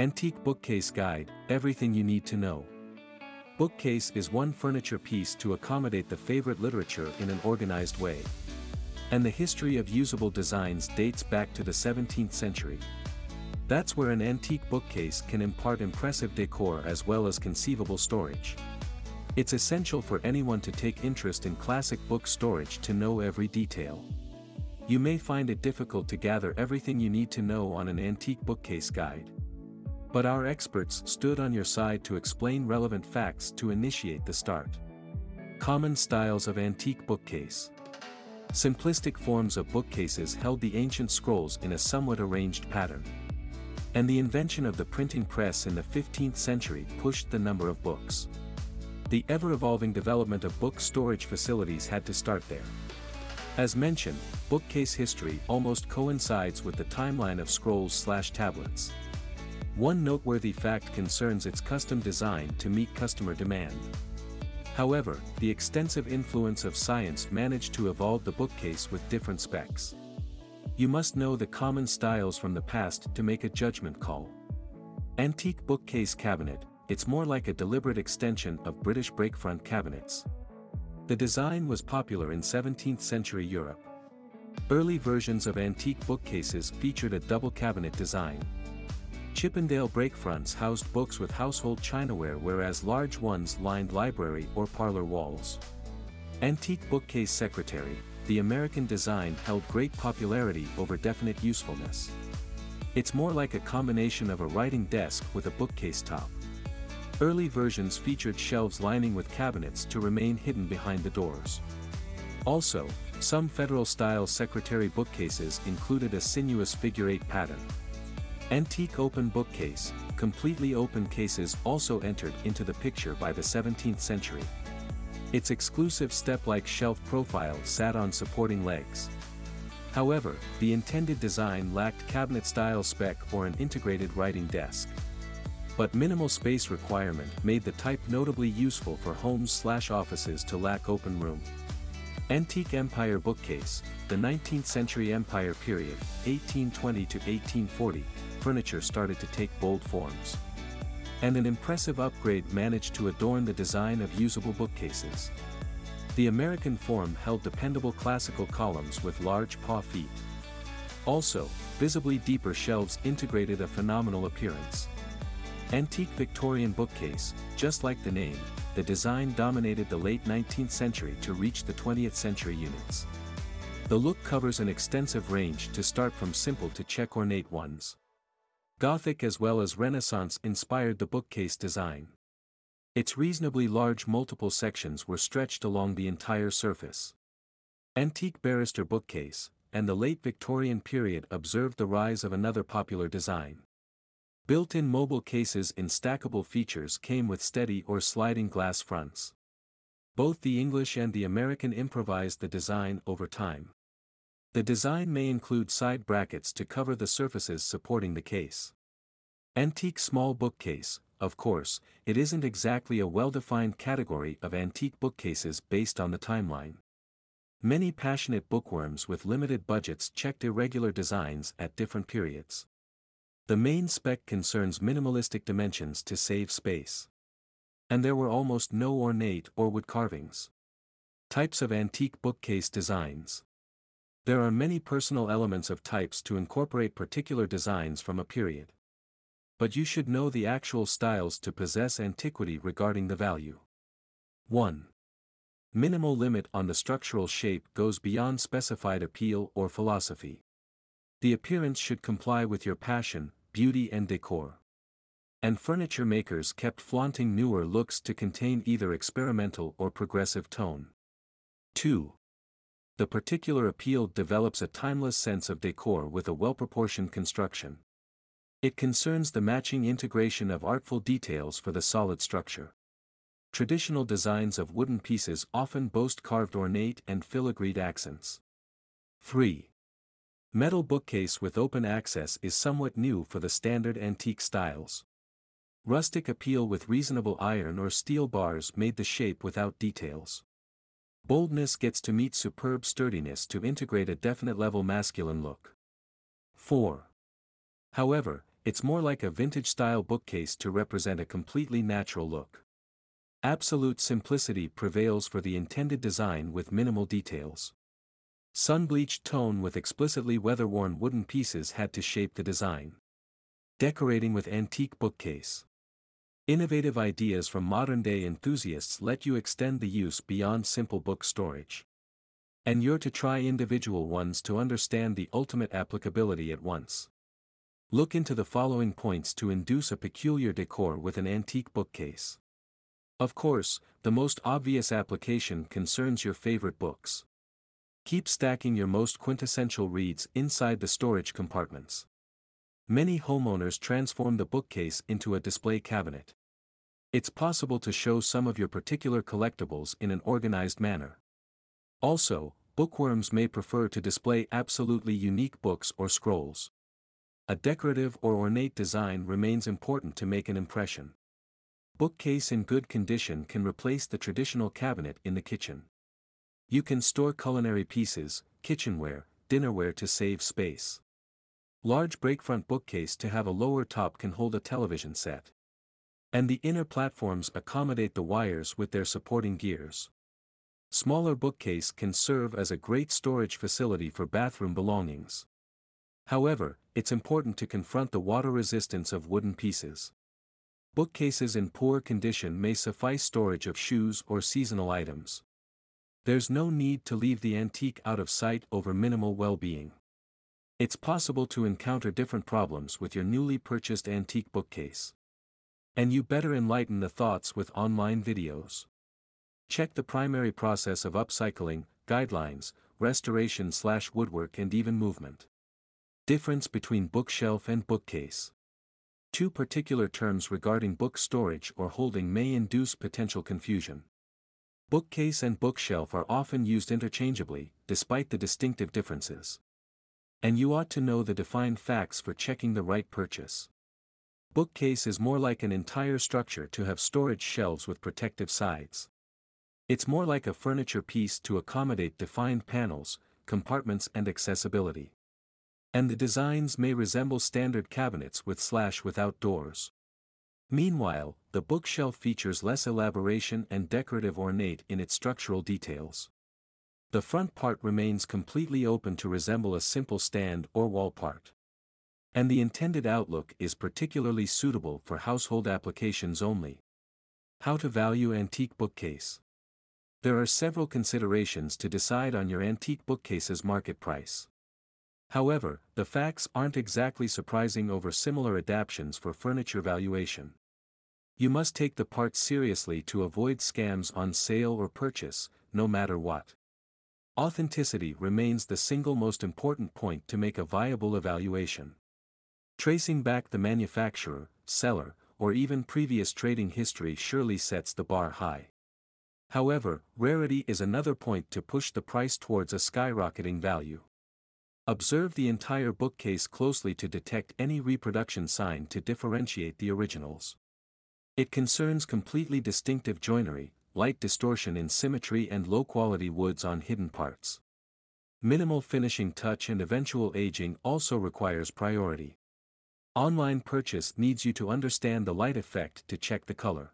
Antique Bookcase Guide, Everything You Need to Know. Bookcase is one furniture piece to accommodate the favorite literature in an organized way. And the history of usable designs dates back to the 17th century. That's where an antique bookcase can impart impressive decor as well as conceivable storage. It's essential for anyone to take interest in classic book storage to know every detail. You may find it difficult to gather everything you need to know on an antique bookcase guide. But our experts stood on your side to explain relevant facts to initiate the start. Common styles of antique bookcase. Simplistic forms of bookcases held the ancient scrolls in a somewhat arranged pattern. And the invention of the printing press in the 15th century pushed the number of books. The ever-evolving development of book storage facilities had to start there. As mentioned, bookcase history almost coincides with the timeline of scrolls slash tablets. One noteworthy fact concerns its custom design to meet customer demand. However, the extensive influence of science managed to evolve the bookcase with different specs. You must know the common styles from the past to make a judgment call. Antique bookcase cabinet, it's more like a deliberate extension of British breakfront cabinets. The design was popular in 17th century Europe. Early versions of antique bookcases featured a double cabinet design, Chippendale breakfronts housed books with household chinaware whereas large ones lined library or parlor walls. Antique bookcase secretary, the American design held great popularity over definite usefulness. It's more like a combination of a writing desk with a bookcase top. Early versions featured shelves lining with cabinets to remain hidden behind the doors. Also, some federal-style secretary bookcases included a sinuous figure-eight pattern. Antique open bookcase, completely open cases also entered into the picture by the 17th century. Its exclusive step-like shelf profile sat on supporting legs. However, the intended design lacked cabinet-style spec or an integrated writing desk. But minimal space requirement made the type notably useful for homes-slash-offices to lack open room. Antique Empire Bookcase, the 19th century Empire period, 1820 to 1840, furniture started to take bold forms. And an impressive upgrade managed to adorn the design of usable bookcases. The American form held dependable classical columns with large paw feet. Also, visibly deeper shelves integrated a phenomenal appearance. Antique Victorian bookcase, just like the name, the design dominated the late 19th century to reach the 20th century units. The look covers an extensive range to start from simple to check ornate ones. Gothic as well as Renaissance inspired the bookcase design. Its reasonably large multiple sections were stretched along the entire surface. Antique barrister bookcase, and the late Victorian period observed the rise of another popular design. Built-in mobile cases in stackable features came with steady or sliding glass fronts. Both the English and the American improvised the design over time. The design may include side brackets to cover the surfaces supporting the case. Antique small bookcase, of course, it isn't exactly a well-defined category of antique bookcases based on the timeline. Many passionate bookworms with limited budgets checked irregular designs at different periods. The main spec concerns minimalistic dimensions to save space. And there were almost no ornate or wood carvings. Types of antique bookcase designs. There are many personal elements of types to incorporate particular designs from a period. But you should know the actual styles to possess antiquity regarding the value. 1. Minimal limit on the structural shape goes beyond specified appeal or philosophy. The appearance should comply with your passion, beauty and decor. And furniture makers kept flaunting newer looks to contain either experimental or progressive tone. 2. The particular appeal develops a timeless sense of decor with a well-proportioned construction. It concerns the matching integration of artful details for the solid structure. Traditional designs of wooden pieces often boast carved ornate and filigreed accents. 3. Metal bookcase with open access is somewhat new for the standard antique styles. Rustic appeal with reasonable iron or steel bars made the shape without details. Boldness gets to meet superb sturdiness to integrate a definite level masculine look. 4. However, it's more like a vintage-style bookcase to represent a completely natural look. Absolute simplicity prevails for the intended design with minimal details. Sun-bleached tone with explicitly weather-worn wooden pieces had to shape the design. Decorating with antique bookcase. Innovative ideas from modern-day enthusiasts let you extend the use beyond simple book storage. And you're to try individual ones to understand the ultimate applicability at once. Look into the following points to induce a peculiar decor with an antique bookcase. Of course, the most obvious application concerns your favorite books. Keep stacking your most quintessential reads inside the storage compartments. Many homeowners transform the bookcase into a display cabinet. It's possible to show some of your particular collectibles in an organized manner. Also, bookworms may prefer to display absolutely unique books or scrolls. A decorative or ornate design remains important to make an impression. Bookcase in good condition can replace the traditional cabinet in the kitchen. You can store culinary pieces, kitchenware, dinnerware to save space. Large breakfront bookcase to have a lower top can hold a television set. And the inner platforms accommodate the wires with their supporting gears. Smaller bookcase can serve as a great storage facility for bathroom belongings. However, it's important to confront the water resistance of wooden pieces. Bookcases in poor condition may suffice storage of shoes or seasonal items. There's no need to leave the antique out of sight over minimal well-being. It's possible to encounter different problems with your newly purchased antique bookcase. And you better enlighten the thoughts with online videos. Check the primary process of upcycling, guidelines, restoration slash woodwork and even movement. Difference between bookshelf and bookcase. Two particular terms regarding book storage or holding may induce potential confusion. Bookcase and bookshelf are often used interchangeably, despite the distinctive differences. And you ought to know the defined facts for checking the right purchase. Bookcase is more like an entire structure to have storage shelves with protective sides. It's more like a furniture piece to accommodate defined panels, compartments and accessibility. And the designs may resemble standard cabinets with slash without doors. Meanwhile, the bookshelf features less elaboration and decorative ornate in its structural details. The front part remains completely open to resemble a simple stand or wall part. And the intended outlook is particularly suitable for household applications only. How to value antique bookcase. There are several considerations to decide on your antique bookcase's market price. However, the facts aren't exactly surprising over similar adaptations for furniture valuation. You must take the part seriously to avoid scams on sale or purchase, no matter what. Authenticity remains the single most important point to make a viable evaluation. Tracing back the manufacturer, seller, or even previous trading history surely sets the bar high. However, rarity is another point to push the price towards a skyrocketing value. Observe the entire bookcase closely to detect any reproduction sign to differentiate the originals. It concerns completely distinctive joinery, light distortion in symmetry and low-quality woods on hidden parts. Minimal finishing touch and eventual aging also requires priority. Online purchase needs you to understand the light effect to check the color.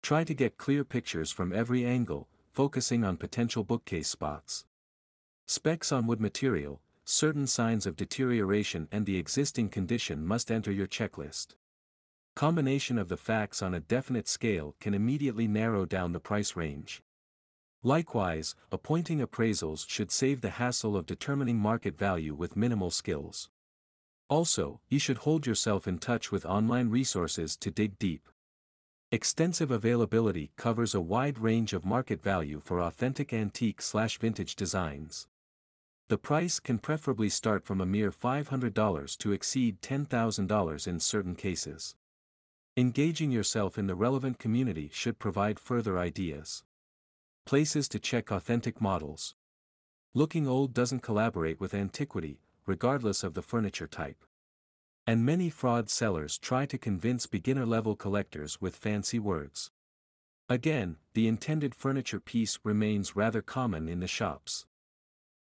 Try to get clear pictures from every angle, focusing on potential bookcase spots. Specs on wood material, certain signs of deterioration and the existing condition must enter your checklist. Combination of the facts on a definite scale can immediately narrow down the price range. Likewise, appointing appraisals should save the hassle of determining market value with minimal skills. Also, you should hold yourself in touch with online resources to dig deep. Extensive availability covers a wide range of market value for authentic antique-slash-vintage designs. The price can preferably start from a mere $500 to exceed $10,000 in certain cases. Engaging yourself in the relevant community should provide further ideas. Places to check authentic models. Looking old doesn't collaborate with antiquity, regardless of the furniture type. And many fraud sellers try to convince beginner-level collectors with fancy words. Again, the intended furniture piece remains rather common in the shops.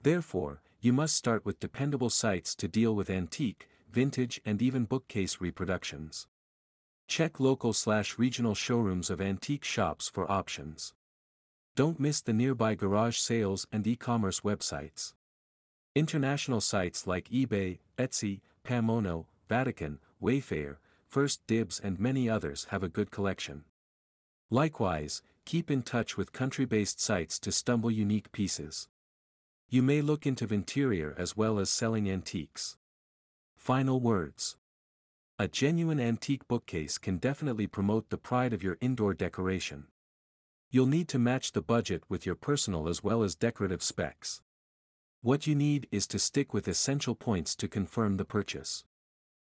Therefore, you must start with dependable sites to deal with antique, vintage and even bookcase reproductions. Check local slash regional showrooms of antique shops for options. Don't miss the nearby garage sales and e-commerce websites. International sites like eBay, Etsy, Pamono, Vatican, Wayfair, First Dibs and many others have a good collection. Likewise, keep in touch with country-based sites to stumble unique pieces. You may look into Vinterior as well as selling antiques. Final words. A genuine antique bookcase can definitely promote the pride of your indoor decoration. You'll need to match the budget with your personal as well as decorative specs. What you need is to stick with essential points to confirm the purchase.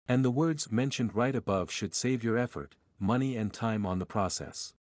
And the words mentioned right above should save your effort, money and time on the process.